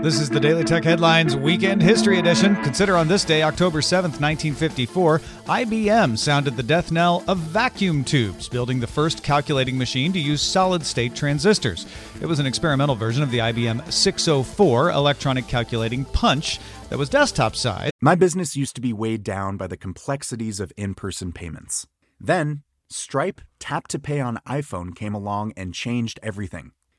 This is the Daily Tech Headlines Weekend History Edition. Consider on this day, October 7th, 1954, IBM sounded the death knell of vacuum tubes, building the first calculating machine to use solid state transistors. It was an experimental version of the IBM 604 electronic calculating punch that was desktop size. My business used to be weighed down by the complexities of in person payments. Then, Stripe Tap to Pay on iPhone came along and changed everything.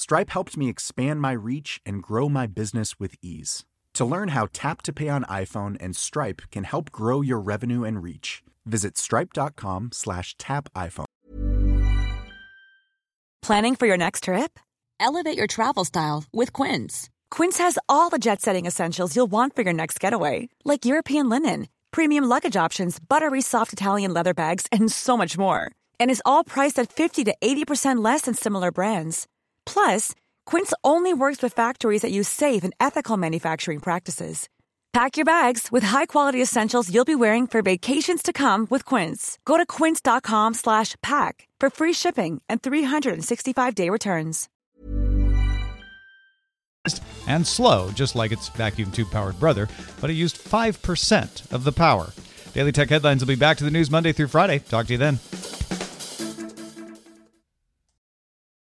Stripe helped me expand my reach and grow my business with ease. To learn how Tap to Pay on iPhone and Stripe can help grow your revenue and reach, visit stripe.com/tapiphone. Planning for your next trip? Elevate your travel style with Quince. Quince has all the jet-setting essentials you'll want for your next getaway, like European linen, premium luggage options, buttery soft Italian leather bags, and so much more. And is all priced at 50 to 80% less than similar brands. Plus, Quince only works with factories that use safe and ethical manufacturing practices. Pack your bags with high-quality essentials you'll be wearing for vacations to come with Quince. Go to quince.com/pack for free shipping and 365-day returns. And slow, just like its vacuum tube powered brother, but it used 5% of the power. Daily Tech Headlines will be back to the news Monday through Friday. Talk to you then.